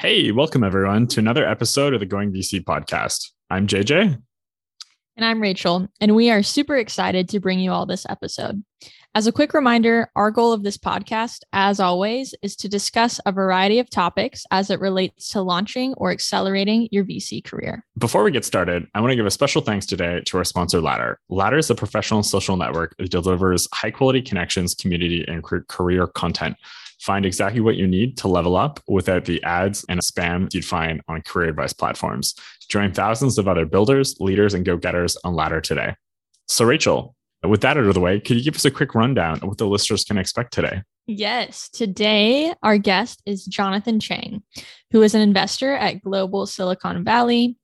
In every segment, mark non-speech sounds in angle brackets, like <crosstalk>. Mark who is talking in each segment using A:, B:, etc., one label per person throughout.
A: Hey, welcome everyone to another episode of the Going VC podcast. I'm JJ.
B: And I'm Rachel, and we are super excited to bring you all this episode. As a quick reminder, our goal of this podcast, as always, is to discuss a variety of topics as it relates to launching or accelerating your VC career.
A: Before we get started, I want to give a special thanks today to our sponsor, Ladder. Ladder is a professional social network that delivers high quality connections, community, and career content Find exactly what you need to level up without the ads and spam you'd find on career advice platforms. Join thousands of other builders, leaders, and go getters on Ladder today. So, Rachel, with that out of the way, could you give us a quick rundown of what the listeners can expect today?
B: Yes. Today, our guest is Jonathan Chang, who is an investor at Global Silicon Valley,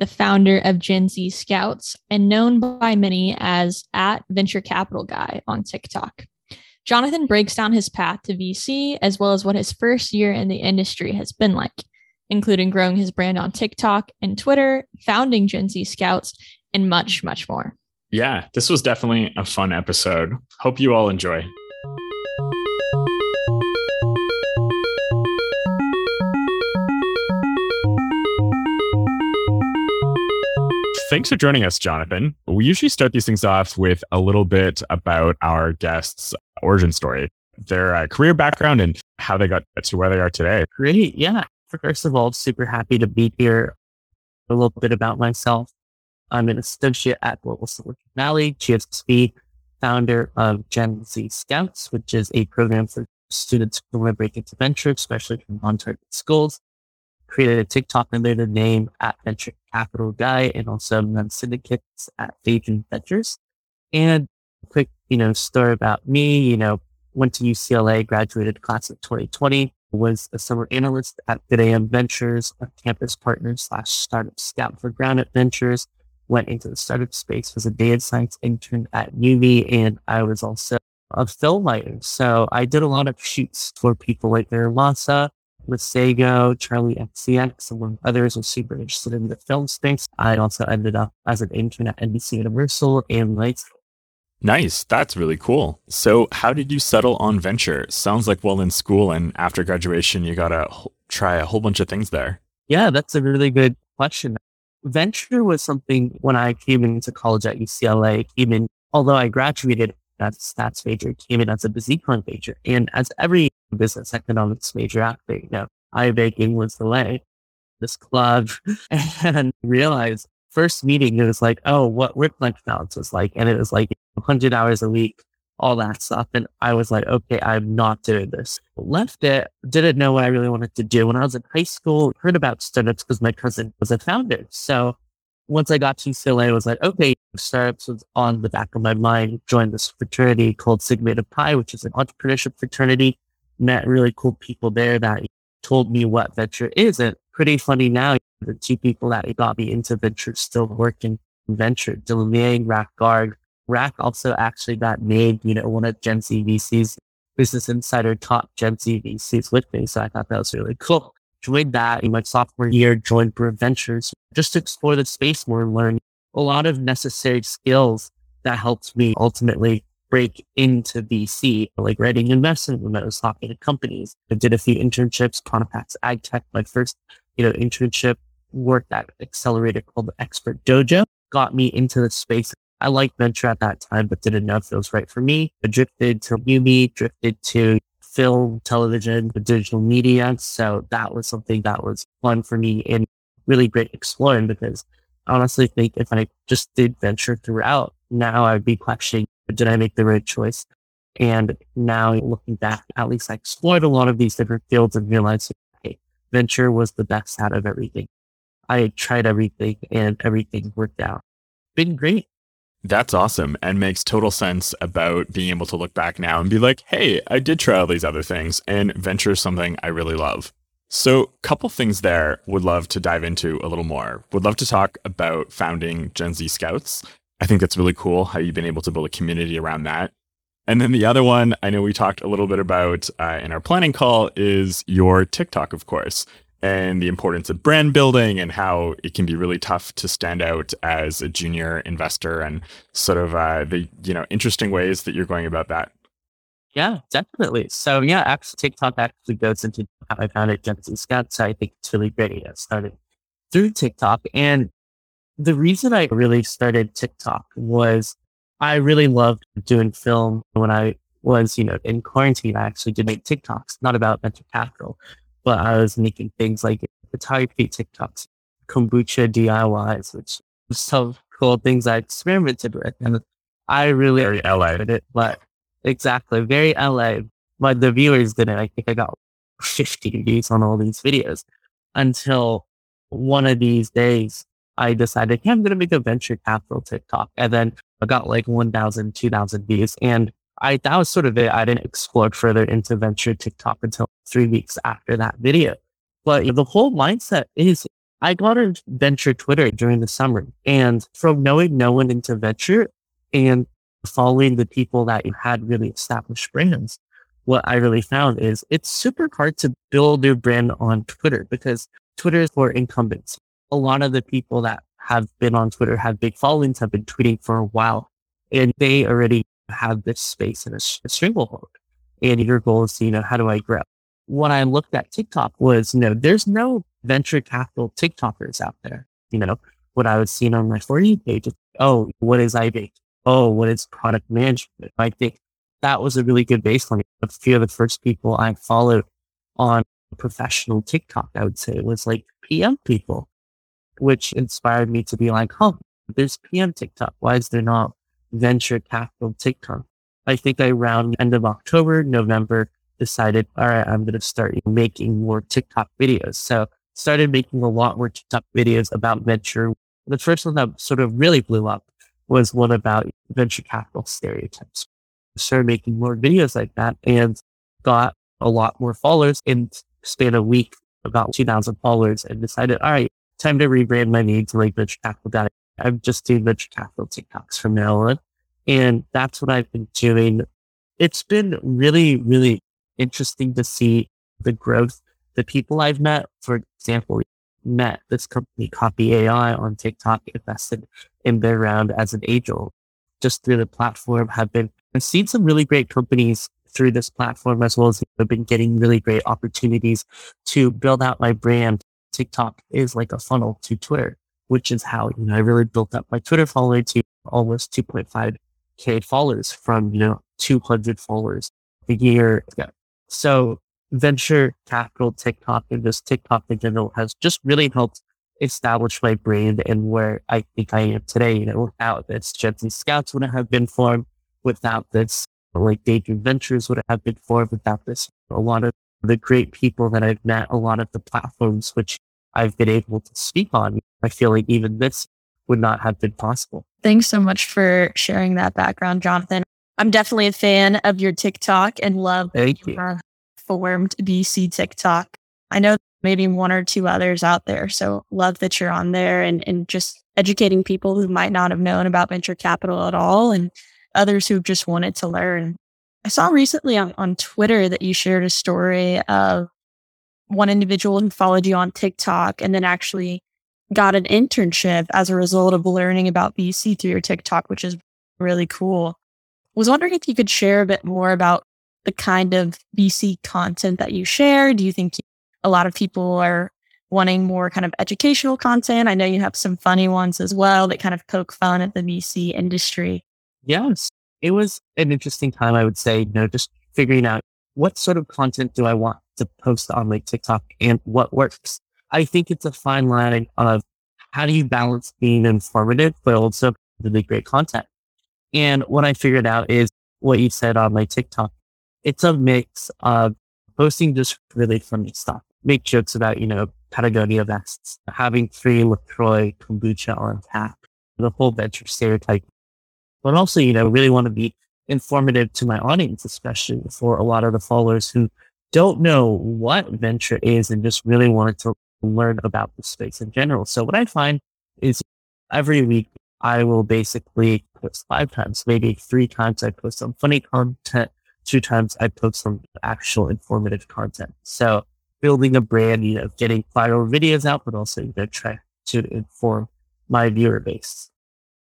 B: the founder of Gen Z Scouts, and known by many as at Venture Capital Guy on TikTok. Jonathan breaks down his path to VC as well as what his first year in the industry has been like, including growing his brand on TikTok and Twitter, founding Gen Z Scouts, and much, much more.
A: Yeah, this was definitely a fun episode. Hope you all enjoy. Thanks for joining us, Jonathan. We usually start these things off with a little bit about our guests' origin story, their uh, career background, and how they got to where they are today.
C: Great. Yeah. First of all, super happy to be here. A little bit about myself. I'm an associate at Global Silicon Valley, GSV, founder of Gen Z Scouts, which is a program for students who want to break into venture, especially from non-target schools. Created a TikTok under the name at Venture Capital Guy and also run syndicates at Phage Ventures. And quick, you know, story about me, you know, went to UCLA, graduated class of 2020, was a summer analyst at Good AM Ventures, a campus partner slash startup scout for Grounded Ventures, went into the startup space, was a data science intern at UV, and I was also a film writer. So I did a lot of shoots for people like Masa, Masego, Charli XCX, among others was super interested in the film space. I also ended up as an intern at NBC Universal and Lights
A: Nice. That's really cool. So, how did you settle on venture? Sounds like while in school and after graduation, you got to try a whole bunch of things there.
C: Yeah, that's a really good question. Venture was something when I came into college at UCLA, came in, although I graduated as a stats major, came in as a BusyCon major. And as every business economics major out there, you know, I was the way, this club, <laughs> and realized first meeting, it was like, oh, what work-life balance was like. And it was like 100 hours a week, all that stuff. And I was like, okay, I'm not doing this. Left it, didn't know what I really wanted to do. When I was in high school, heard about startups because my cousin was a founder. So once I got to UCLA, I was like, okay, startups was on the back of my mind. Joined this fraternity called Sigma Pi, which is an entrepreneurship fraternity. Met really cool people there that told me what venture is. And pretty funny now, the two people that got me into venture still work in venture, Dylan Liang, Rack. Rack also actually got named, you know, one of Gen Z VCs, Business Insider top Gen Z VCs with me. So I thought that was really cool. Joined that in my sophomore year, joined Brew Ventures just to explore the space more and learn a lot of necessary skills that helped me ultimately break into VC, like writing investment memos, talking to companies. I did a few internships, Contact Ag Tech, my first, you know, internship work at accelerator called the Expert Dojo, got me into the space. I liked venture at that time, but didn't know if it was right for me. I drifted to Udemy, drifted to film, television, digital media. So that was something that was fun for me and really great exploring because I honestly think if I just did venture throughout, now I'd be questioning did I make the right choice? And now looking back, at least I explored a lot of these different fields and realized, hey, venture was the best out of everything. I tried everything and everything worked out. Been great.
A: That's awesome and makes total sense about being able to look back now and be like, hey, I did try all these other things and venture is something I really love. So, couple things there would love to dive into a little more. Would love to talk about founding Gen Z Scouts I think that's really cool how you've been able to build a community around that. And then the other one I know we talked a little bit about uh, in our planning call is your TikTok, of course, and the importance of brand building and how it can be really tough to stand out as a junior investor and sort of uh, the you know interesting ways that you're going about that.
C: Yeah, definitely. So yeah, actually TikTok actually goes into how I founded Gen Z Scout. So I think it's really great. I started through TikTok. And the reason I really started TikTok was I really loved doing film when I was, you know, in quarantine. I actually did make TikToks, not about venture capital, but I was making things like photography TikToks, kombucha DIYs, which was some cool things I experimented with. And I really
A: Very LA.
C: it, but exactly very LA. But the viewers didn't. I think I got 50 views on all these videos until one of these days I decided, hey, I'm going to make a venture capital TikTok. And then I got like 1,000, 2,000 views. And I, that was sort of it. I didn't explore further into venture TikTok until three weeks after that video. But the whole mindset is I got into venture Twitter during the summer and from knowing no one into venture and following the people that had really established brands, what I really found is it's super hard to build your brand on Twitter because Twitter is for incumbents. A lot of the people that have been on Twitter have big followings, have been tweeting for a while, and they already have this space in a, a stranglehold. And your goal is, you know, how do I grow? When I looked at TikTok was, you know, there's no venture capital TikTokers out there. You know, what I was seeing on my For You page oh, what is iBake? Oh, what is product management? I think that was a really good baseline. A few of the first people I followed on professional TikTok, I would say, was like PM people, which inspired me to be like, huh, there's PM TikTok. Why is there not venture capital TikTok? I think I around end of October, November, decided, all right, I'm going to start making more TikTok videos. So started making a lot more TikTok videos about venture. The first one that sort of really blew up was one about venture capital stereotypes. Started making more videos like that and got a lot more followers in span a week, about 2000 followers and decided, all right, time to rebrand my name to like venture capital guy. I'm just doing venture capital TikToks from now on. And that's what I've been doing. It's been really, really interesting to see the growth. The people I've met, for example, met this company Copy AI on TikTok, invested in their round as an angel just through the platform, have been I've seen some really great companies through this platform as well as I've been getting really great opportunities to build out my brand. TikTok is like a funnel to Twitter, which is how, you know, I really built up my Twitter following to almost 2.5k followers from, you know, 200 followers a year ago. So venture capital TikTok and just TikTok in general has just really helped establish my brand and where I think I am today. You know, without this, Z Scouts wouldn't have been formed. Without this, like Daydream Ventures would have been formed. Without this, a lot of the great people that I've met, a lot of the platforms which I've been able to speak on, I feel like even this would not have been possible.
B: Thanks so much for sharing that background, Jonathan. I'm definitely a fan of your TikTok and love
C: Thank you.
B: your formed BC TikTok. I know maybe one or two others out there. So love that you're on there and, and just educating people who might not have known about venture capital at all and others who've just wanted to learn. I saw recently on, on Twitter that you shared a story of one individual who followed you on TikTok and then actually got an internship as a result of learning about VC through your TikTok, which is really cool. Was wondering if you could share a bit more about the kind of VC content that you share. Do you think a lot of people are wanting more kind of educational content? I know you have some funny ones as well that kind of poke fun at the VC industry.
C: Yes, it was an interesting time, I would say, you know, just figuring out what sort of content do I want to post on like TikTok and what works. I think it's a fine line of how do you balance being informative, but also really great content. And what I figured out is what you said on my TikTok. It's a mix of posting just really funny stuff, make jokes about, you know, Patagonia vests, having free LaCroix kombucha on tap, the whole venture stereotype but also, you know, really want to be informative to my audience, especially for a lot of the followers who don't know what venture is and just really wanted to learn about the space in general. So what I find is every week I will basically post five times, maybe three times I post some funny content, two times I post some actual informative content. So building a brand, you know, getting viral videos out, but also, you know, try to inform my viewer base.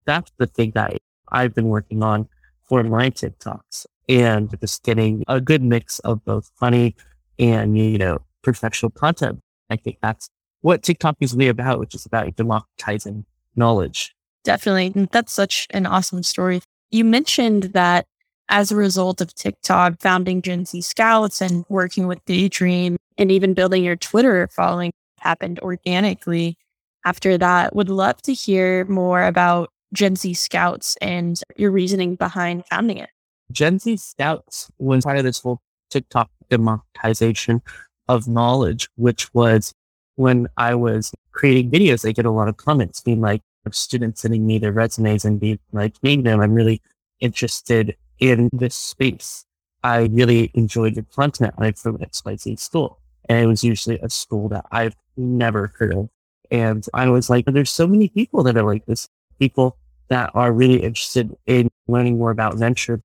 C: That's the thing that I've been working on for my TikToks. and just getting a good mix of both funny and, you know, professional content. I think that's what TikTok is really about, which is about democratizing knowledge.
D: Definitely. That's such an awesome story. You mentioned that as a result of TikTok, founding Gen Z Scouts and working with Daydream and even building your Twitter following happened organically after that. Would love to hear more about Gen Z Scouts and your reasoning behind founding it.
C: Gen Z Scouts was part of this whole TikTok democratization of knowledge, which was when I was creating videos, I get a lot of comments being like, students sending me their resumes and being like, hey, them, I'm really interested in this space. I really enjoyed your content. I'm from XYZ school. And it was usually a school that I've never heard of. And I was like, there's so many people that are like this, people that are really interested in learning more about venture,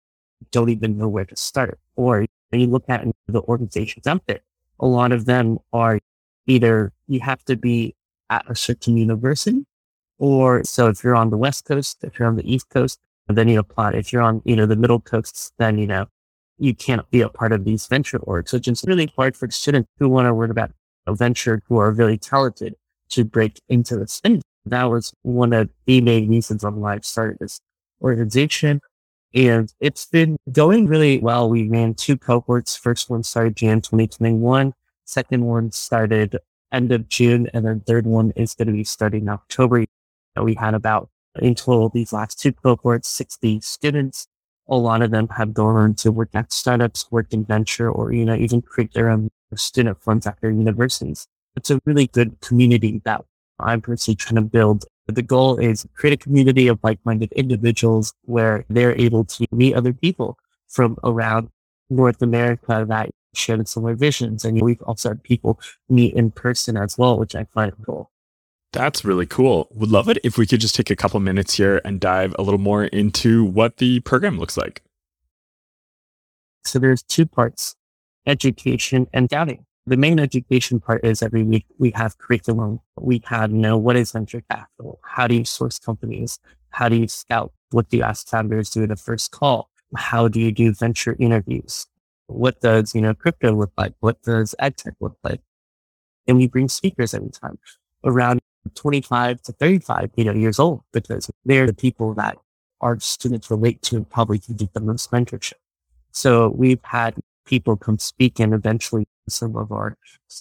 C: don't even know where to start. Or when you look at the organizations out there, a lot of them are either you have to be at a certain university or so if you're on the West Coast, if you're on the East Coast, then you apply. If you're on, you know, the middle coasts, then, you know, you can't be a part of these venture orgs. So it's really hard for students who want to learn about a venture who are really talented to break into the space. That was one of the main reasons on why I started this organization. And it's been going really well. We ran two cohorts. First one started Jan 2021. Second one started end of June. And then third one is going to be starting October. We had about in total these last two cohorts, 60 students. A lot of them have gone on to work at startups, work in venture, or, you know, even create their own student funds at their universities. It's a really good community that I'm personally trying to build. The goal is create a community of like-minded individuals where they're able to meet other people from around North America that share similar visions. And we've also had people meet in person as well, which I find cool.
A: That's really cool. Would love it if we could just take a couple minutes here and dive a little more into what the program looks like.
C: So there's two parts, education and scouting. The main education part is every week we have curriculum. We have, you know, what is venture capital? How do you source companies? How do you scout? What do you ask founders do in a first call? How do you do venture interviews? What does, you know, crypto look like? What does edtech look like? And we bring speakers every time around 25 to 35, you know, years old because they're the people that our students relate to and probably can give the most mentorship. So we've had people come speak and eventually some of our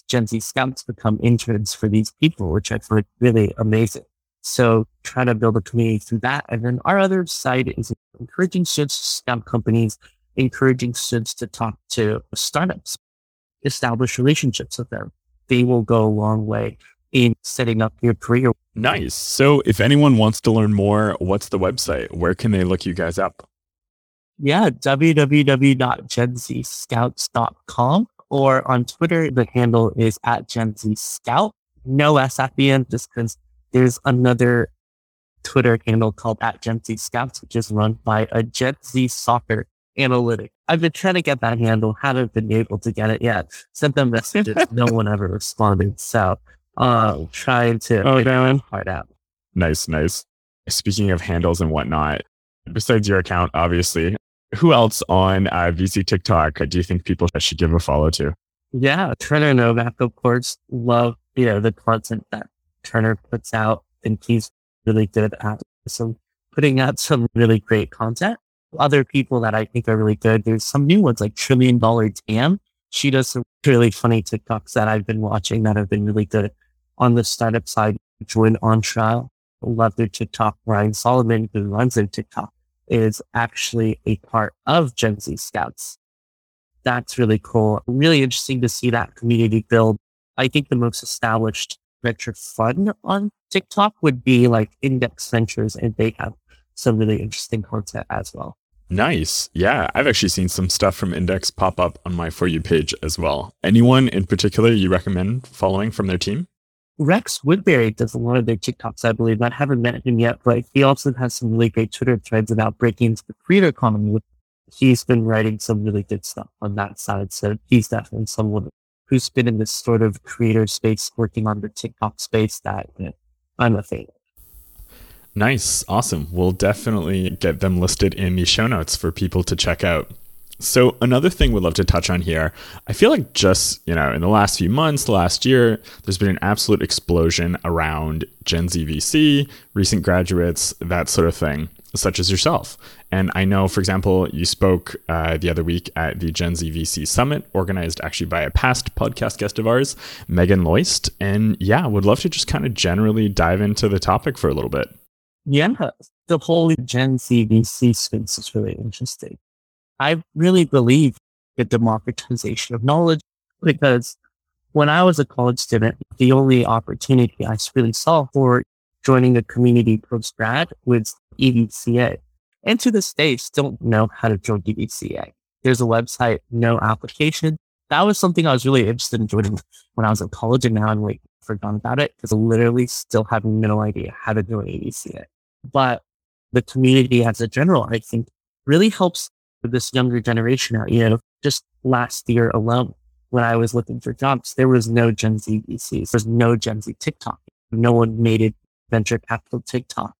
C: Gen Z scouts become interns for these people, which I find really amazing. So try to build a community through that. And then our other side is encouraging students to scout companies, encouraging students to talk to startups, establish relationships with them. They will go a long way in setting up your career.
A: Nice. So if anyone wants to learn more, what's the website? Where can they look you guys up?
C: Yeah, www.genzscouts.com or on Twitter, the handle is at Gen Z Scout. No S at the end, just because there's another Twitter handle called at Gen Z Scouts, which is run by a Gen Z soccer analytic. I've been trying to get that handle, haven't been able to get it yet. Sent them messages, <laughs> no one ever responded. So uh, trying to oh,
A: going
C: hard out.
A: Nice, nice. Speaking of handles and whatnot, besides your account, obviously, who else on uh, VC TikTok do you think people should give a follow to?
C: Yeah, Turner Novak, of course, love you know the content that Turner puts out, and he's really good at some putting out some really great content. Other people that I think are really good. There's some new ones like Trillion Dollar Tam. She does some really funny TikToks that I've been watching that have been really good on the startup side, Join Entre. Love their TikTok. Ryan Solomon, who runs their TikTok, is actually a part of Gen Z Scouts. That's really cool. Really interesting to see that community build. I think the most established venture fund on TikTok would be like Index Ventures, and they have some really interesting content as well.
A: Nice. Yeah, I've actually seen some stuff from Index pop up on my For You page as well. Anyone in particular you recommend following from their team?
C: Rex Woodbury does a lot of their TikToks, I believe. I haven't met him yet, but he also has some really great Twitter threads about breaking into the creator economy. He's been writing some really good stuff on that side. So he's definitely someone who's been in this sort of creator space, working on the TikTok space that you know, I'm a fan
A: Nice. Awesome. We'll definitely get them listed in the show notes for people to check out. So another thing we'd love to touch on here, I feel like just, you know, in the last few months, last year, there's been an absolute explosion around Gen Z VC, recent graduates, that sort of thing, such as yourself. And I know, for example, you spoke uh, the other week at the Gen Z VC Summit, organized actually by a past podcast guest of ours, Megan Loist. And yeah, would love to just kind of generally dive into the topic for a little bit.
C: Yeah, the whole Gen Z VC space is really interesting. I really believe the democratization of knowledge because when I was a college student, the only opportunity I really saw for joining a community post grad was EVCA. And to this day, still know how to join EVCA. There's a website, no application. That was something I was really interested in joining when I was in college, and now I'm like forgotten about it because I literally still have no idea how to join EVCA. But the community as a general, I think, really helps this younger generation out. You know, just last year alone, when I was looking for jobs, there was no Gen Z VCs. There's no Gen Z TikTok. No one made it venture capital TikTok.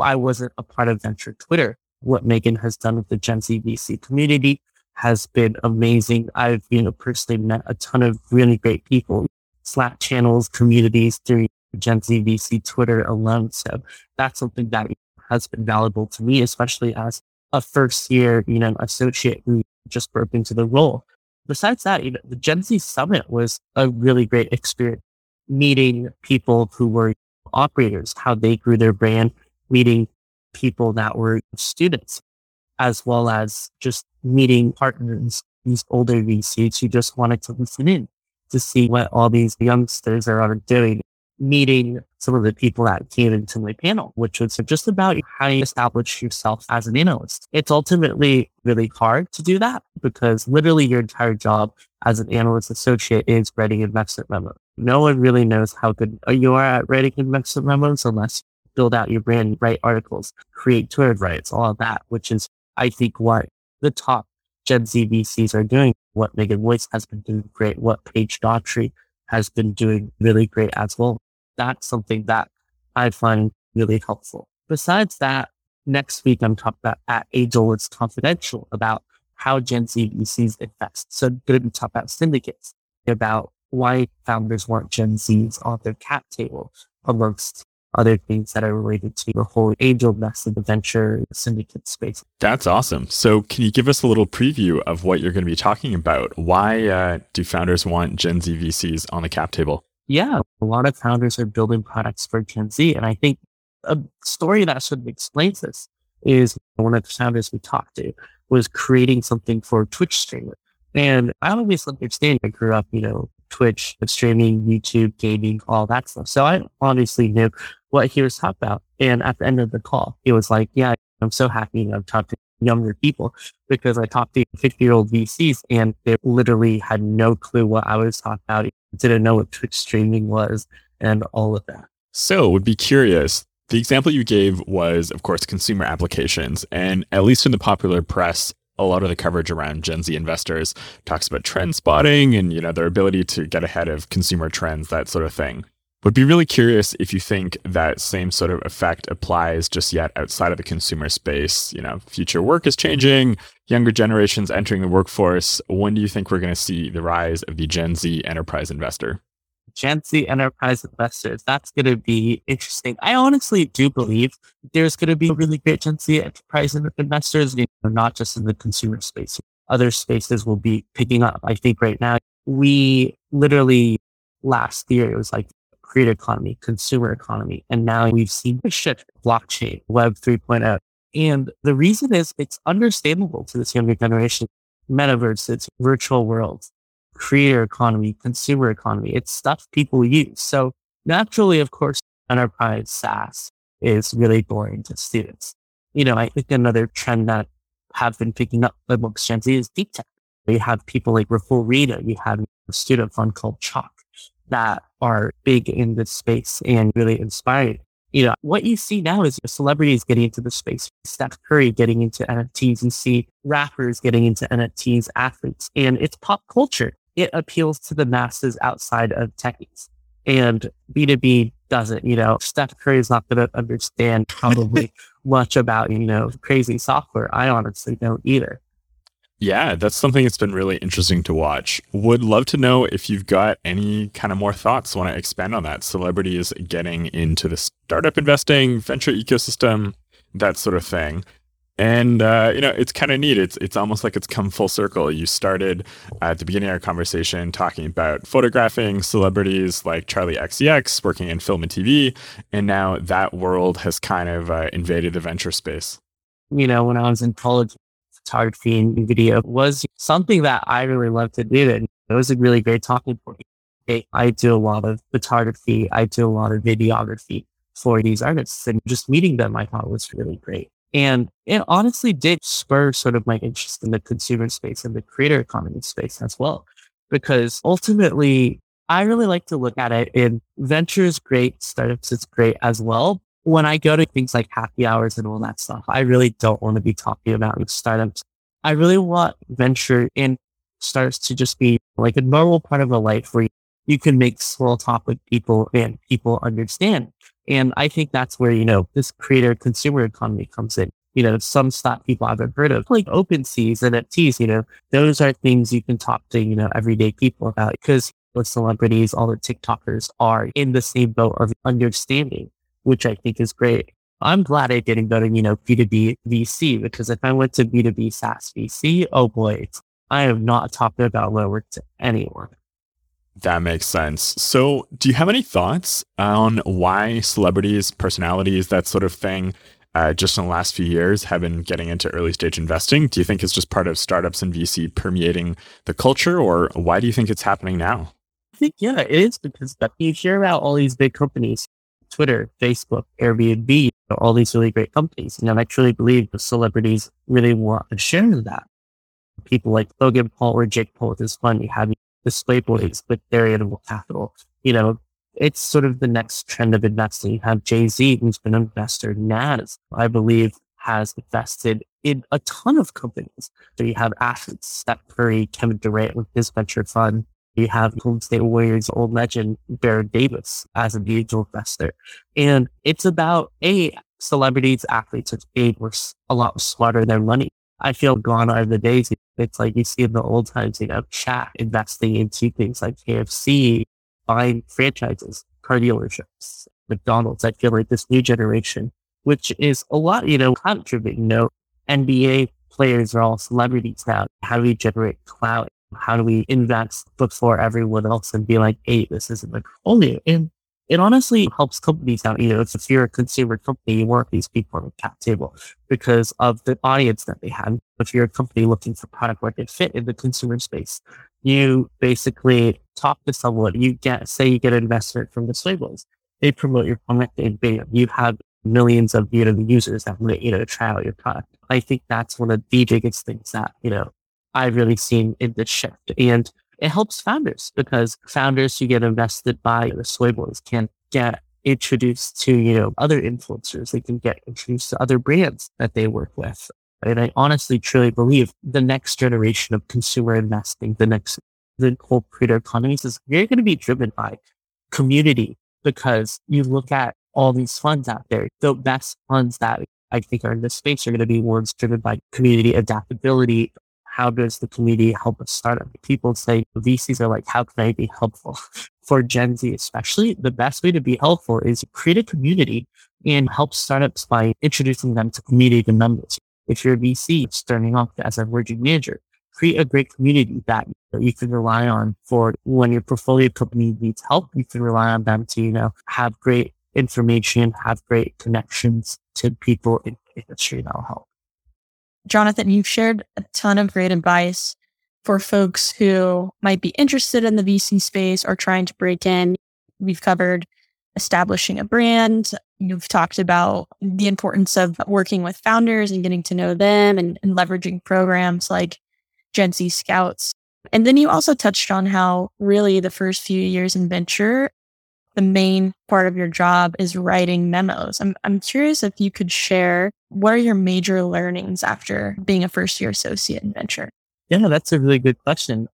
C: I wasn't a part of venture Twitter. What Megan has done with the Gen Z VC community has been amazing. I've, you know, personally met a ton of really great people, Slack channels, communities through Gen Z VC Twitter alone. So that's something that has been valuable to me, especially as a first year, you know, associate who just broke into the role. Besides that, you know, the Gen Z Summit was a really great experience meeting people who were operators, how they grew their brand, meeting people that were students, as well as just meeting partners, these older VCs who just wanted to listen in to see what all these youngsters are doing meeting some of the people that came into my panel, which was just about how you establish yourself as an analyst. It's ultimately really hard to do that because literally your entire job as an analyst associate is writing investment memos. No one really knows how good you are at writing investment memos unless you build out your brand, write articles, create Twitter writes, all of that, which is, I think, what the top Gen Z VCs are doing, what Megan Loist has been doing great, what Paige Daughtry has been doing really great as well that's something that I find really helpful. Besides that, next week I'm talking about at Angel It's Confidential about how Gen Z VCs invest. So I'm going to be talking about syndicates, about why founders want Gen Zs on their cap table, amongst other things that are related to the whole angel investing, the venture syndicate space.
A: That's awesome. So, can you give us a little preview of what you're going to be talking about? Why uh, do founders want Gen Z VCs on the cap table?
C: yeah, a lot of founders are building products for Gen Z. And I think a story that sort of explains this is one of the founders we talked to was creating something for Twitch streamers. And I always understand I grew up, you know, Twitch, streaming, YouTube, gaming, all that stuff. So I obviously knew what he was talking about. And at the end of the call, he was like, yeah, I'm so happy I've talked to younger people because I talked to 50 year old VCs and they literally had no clue what I was talking about, didn't know what Twitch streaming was and all of that.
A: So would be curious. The example you gave was, of course, consumer applications. And at least in the popular press, a lot of the coverage around Gen Z investors talks about trend spotting and, you know, their ability to get ahead of consumer trends, that sort of thing. Would be really curious if you think that same sort of effect applies just yet outside of the consumer space. You know, future work is changing, younger generations entering the workforce. When do you think we're going to see the rise of the Gen Z enterprise investor?
C: Gen Z enterprise investors. That's going to be interesting. I honestly do believe there's going to be a really great Gen Z enterprise investors, you know, not just in the consumer space. Other spaces will be picking up. I think right now we literally last year it was like creator economy, consumer economy. And now we've seen a shift, blockchain, web 3.0. And the reason is it's understandable to this younger generation. Metaverse, it's virtual worlds, creator economy, consumer economy. It's stuff people use. So naturally, of course, enterprise SaaS is really boring to students. You know, I think another trend that have been picking up amongst Gen Z is deep tech. You have people like Raful Rida. You have a student fund called Chalk that are big in this space and really inspiring. You know, what you see now is celebrities getting into the space. Steph Curry getting into NFTs. You see rappers getting into NFTs, athletes, and it's pop culture. It appeals to the masses outside of techies. And B2B doesn't, you know, Steph Curry is not going to understand probably <laughs> much about, you know, crazy software. I honestly don't either.
A: Yeah, that's something that's been really interesting to watch. Would love to know if you've got any kind of more thoughts. Want to expand on that? Celebrities getting into the startup investing, venture ecosystem, that sort of thing. And uh, you know, it's kind of neat. It's it's almost like it's come full circle. You started at the beginning of our conversation talking about photographing celebrities like Charli XCX working in film and TV, and now that world has kind of uh, invaded the venture space.
C: You know, when I was in college, photography and video was something that I really loved to do. And it was a really great talking point. I do a lot of photography. I do a lot of videography for these artists and just meeting them I thought was really great. And it honestly did spur sort of my interest in the consumer space and the creator economy space as well. Because ultimately, I really like to look at it in ventures great, startups it's great as well when I go to things like happy hours and all that stuff, I really don't want to be talking about startups. I really want venture in startups to just be like a normal part of a life where you can make small talk with people and people understand. And I think that's where, you know, this creator consumer economy comes in. You know, some stuff people haven't heard of, like OpenSeas and NFTs, you know, those are things you can talk to, you know, everyday people about because the celebrities, all the TikTokers are in the same boat of understanding which I think is great. I'm glad I didn't go to, you know, B2B VC because if I went to B2B SaaS VC, oh boy, I am not talking about lower to anyone.
A: That makes sense. So, do you have any thoughts on why celebrities, personalities, that sort of thing, uh, just in the last few years have been getting into early stage investing? Do you think it's just part of startups and VC permeating the culture, or why do you think it's happening now?
C: I think, yeah, it is because you hear about all these big companies Twitter, Facebook, Airbnb, all these really great companies. And I truly believe the celebrities really want to share that. People like Logan Paul or Jake Paul with his fund, you have display boys with their animal capital. You know, it's sort of the next trend of investing. You have Jay Z, who's been an investor. Nas, I believe, has invested in a ton of companies. So you have athletes, Steph Curry, Kevin Durant with his venture fund. You have Golden State Warriors old legend Baron Davis as an angel investor. And it's about a celebrities, athletes, are were a lot smarter than money. I feel gone are the days. It's like you see in the old times, you know, Shaq investing into things like KFC, buying franchises, car dealerships, McDonald's. I feel like this new generation, which is a lot, you know, contributing, you know, NBA players are all celebrities now. How do you generate clout? How do we invest before everyone else and be like, hey, this isn't like only and it honestly helps companies out. You know, if you're a consumer company, you want these people on the cap table because of the audience that they have. If you're a company looking for product market fit in the consumer space, you basically talk to someone, you get, say you get an investment from the Swayboys. They promote your product and you have millions of, you know, users that, you know, try out your product. I think that's one of the biggest things that, you know, I've really seen in this shift. And it helps founders because founders who get invested by the Sway Boys can get introduced to, you know, other influencers. They can get introduced to other brands that they work with. And I honestly truly believe the next generation of consumer investing, the next, the whole creator economies is you're going to be driven by community because you look at all these funds out there, the best funds that I think are in this space are going to be ones driven by community adaptability, how does the community help a startup? People say VCs are like, how can I be helpful? <laughs> For Gen Z, especially, the best way to be helpful is create a community and help startups by introducing them to community members. If you're a VC starting off as a emerging manager, create a great community that you can rely on for when your portfolio company needs help. You can rely on them to, you know, have great information, have great connections to people in the industry that'll help.
D: Jonathan, you've shared a ton of great advice for folks who might be interested in the VC space or trying to break in. We've covered establishing a brand. You've talked about the importance of working with founders and getting to know them and, and leveraging programs like Gen Z Scouts. And then you also touched on how really the first few years in venture the main part of your job is writing memos. I'm, I'm curious if you could share what are your major learnings after being a first year associate in venture?
C: Yeah, that's a really good question.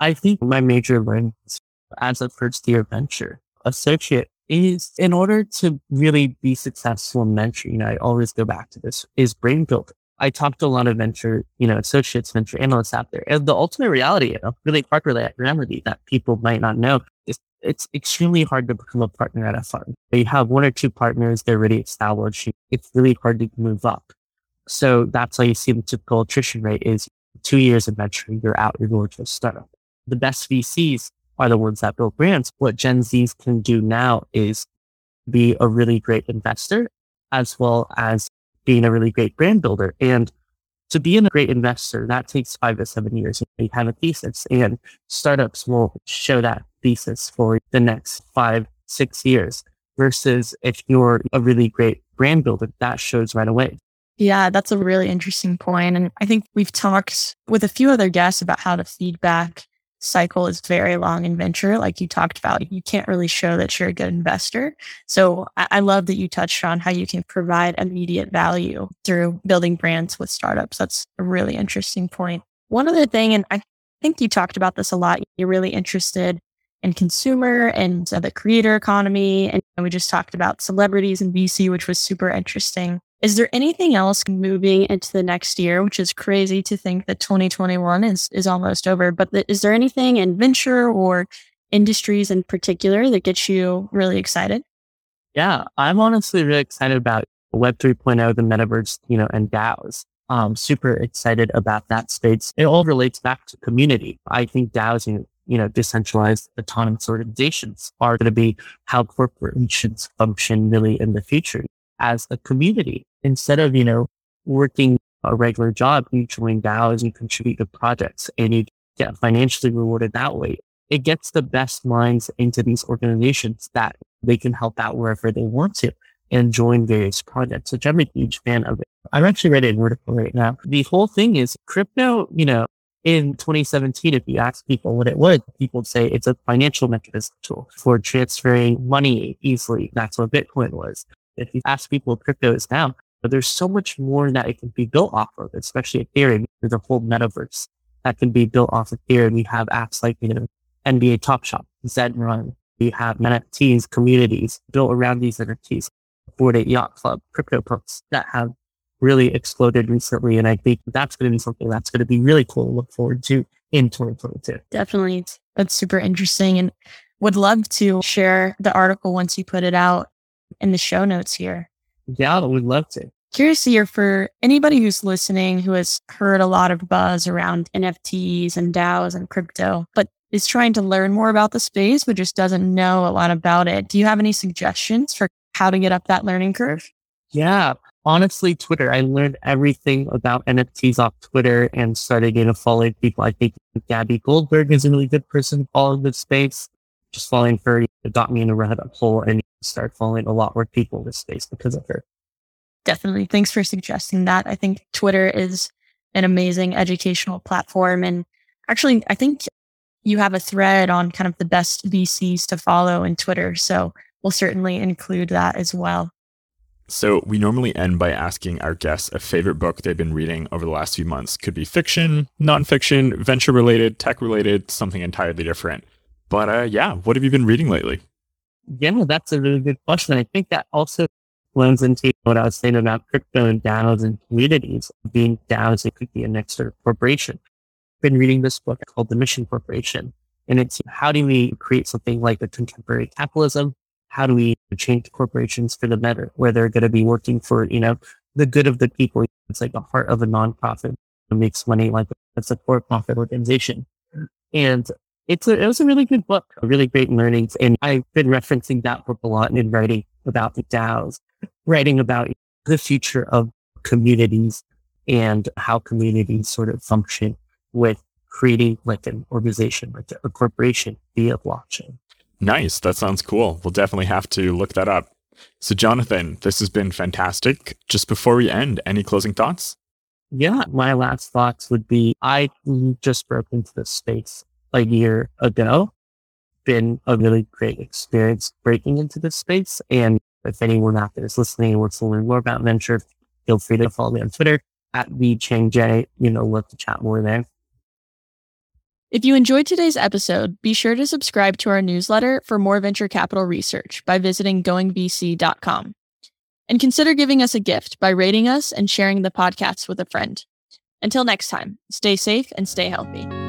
C: I think my major learnings as a first year venture associate is in order to really be successful in mentoring, you know, I always go back to this is brain building. I talked to a lot of venture, you know, associates, venture analysts out there. And the ultimate reality of really at Grammarly that people might not know is it's extremely hard to become a partner at a fund. You have one or two partners, they're already established. It's really hard to move up. So that's why you see the typical attrition rate is two years of venture, you're out, you're going to a startup. The best VCs are the ones that build brands. What Gen Zs can do now is be a really great investor as well as being a really great brand builder. And to be a great investor, that takes five to seven years. You have a thesis and startups will show that thesis for the next five, six years versus if you're a really great brand builder, that shows right away.
D: Yeah, that's a really interesting point. And I think we've talked with a few other guests about how the feedback cycle is very long in venture. Like you talked about, you can't really show that you're a good investor. So I, I love that you touched on how you can provide immediate value through building brands with startups. That's a really interesting point. One other thing, and I think you talked about this a lot, you're really interested in consumer and uh, the creator economy. And we just talked about celebrities and VC, which was super interesting. Is there anything else moving into the next year, which is crazy to think that 2021 is, is almost over, but is there anything in venture or industries in particular that gets you really excited?
C: Yeah, I'm honestly really excited about Web 3.0, the metaverse, you know, and DAOs. Um, super excited about that space. It all relates back to community. I think DAOs, you know, decentralized autonomous organizations are going to be how corporations function really in the future as a community instead of, you know, working a regular job, you join DAOs, you contribute to projects and you get financially rewarded that way. It gets the best minds into these organizations that they can help out wherever they want to and join various projects, which I'm a huge fan of. It. I'm actually writing an article right now. The whole thing is crypto, you know, in 2017, if you ask people what it was, people would say it's a financial mechanism tool for transferring money easily. That's what Bitcoin was. If you ask people what crypto is now, but there's so much more that it can be built off of, especially Ethereum. There's a whole metaverse that can be built off of Ethereum. You have apps like, you know, NBA Top Shot, Zed Run. You have NFTs, communities built around these NFTs, Ape Yacht Club, CryptoPunks that have really exploded recently. And I think that's going to be something that's going to be really cool to look forward to in 2022.
D: Definitely. That's super interesting and would love to share the article once you put it out in the show notes here.
C: Yeah, I would love to
D: curious to hear for anybody who's listening who has heard a lot of buzz around NFTs and DAOs and crypto, but is trying to learn more about the space, but just doesn't know a lot about it. Do you have any suggestions for how to get up that learning curve?
C: Yeah. Honestly, Twitter. I learned everything about NFTs off Twitter and started getting to follow people. I think Gabby Goldberg is a really good person following the space. Just following her got me in a rabbit hole and start following a lot more people in this space because of her.
D: Definitely. Thanks for suggesting that. I think Twitter is an amazing educational platform. And actually, I think you have a thread on kind of the best VCs to follow in Twitter. So we'll certainly include that as well.
A: So, we normally end by asking our guests a favorite book they've been reading over the last few months. Could be fiction, nonfiction, venture related, tech related, something entirely different. But uh, yeah, what have you been reading lately?
C: Yeah, that's a really good question. I think that also blends into what I was saying about crypto and DAOs and communities. Being DAOs, it could be a an extra corporation. I've been reading this book called The Mission Corporation, and it's how do we create something like a contemporary capitalism? How do we change corporations for the better, where they're going to be working for, you know, the good of the people? It's like the heart of a nonprofit that makes money like it's a for-profit organization. And it's a, it was a really good book, a really great learnings. And I've been referencing that book a lot in writing about the DAOs writing about the future of communities and how communities sort of function with creating like an organization, like a corporation via blockchain.
A: Nice. That sounds cool. We'll definitely have to look that up. So, Jonathan, this has been fantastic. Just before we end, any closing thoughts?
C: Yeah, my last thoughts would be I just broke into this space a year ago. Been a really great experience breaking into this space. And if anyone out there is listening and wants to learn more about venture, feel free to follow me on Twitter at thechangj. You know, love to chat more there.
B: If you enjoyed today's episode, be sure to subscribe to our newsletter for more venture capital research by visiting goingvc.com.
D: And consider giving us a gift by rating us and sharing the podcast with a friend. Until next time, stay safe and stay healthy.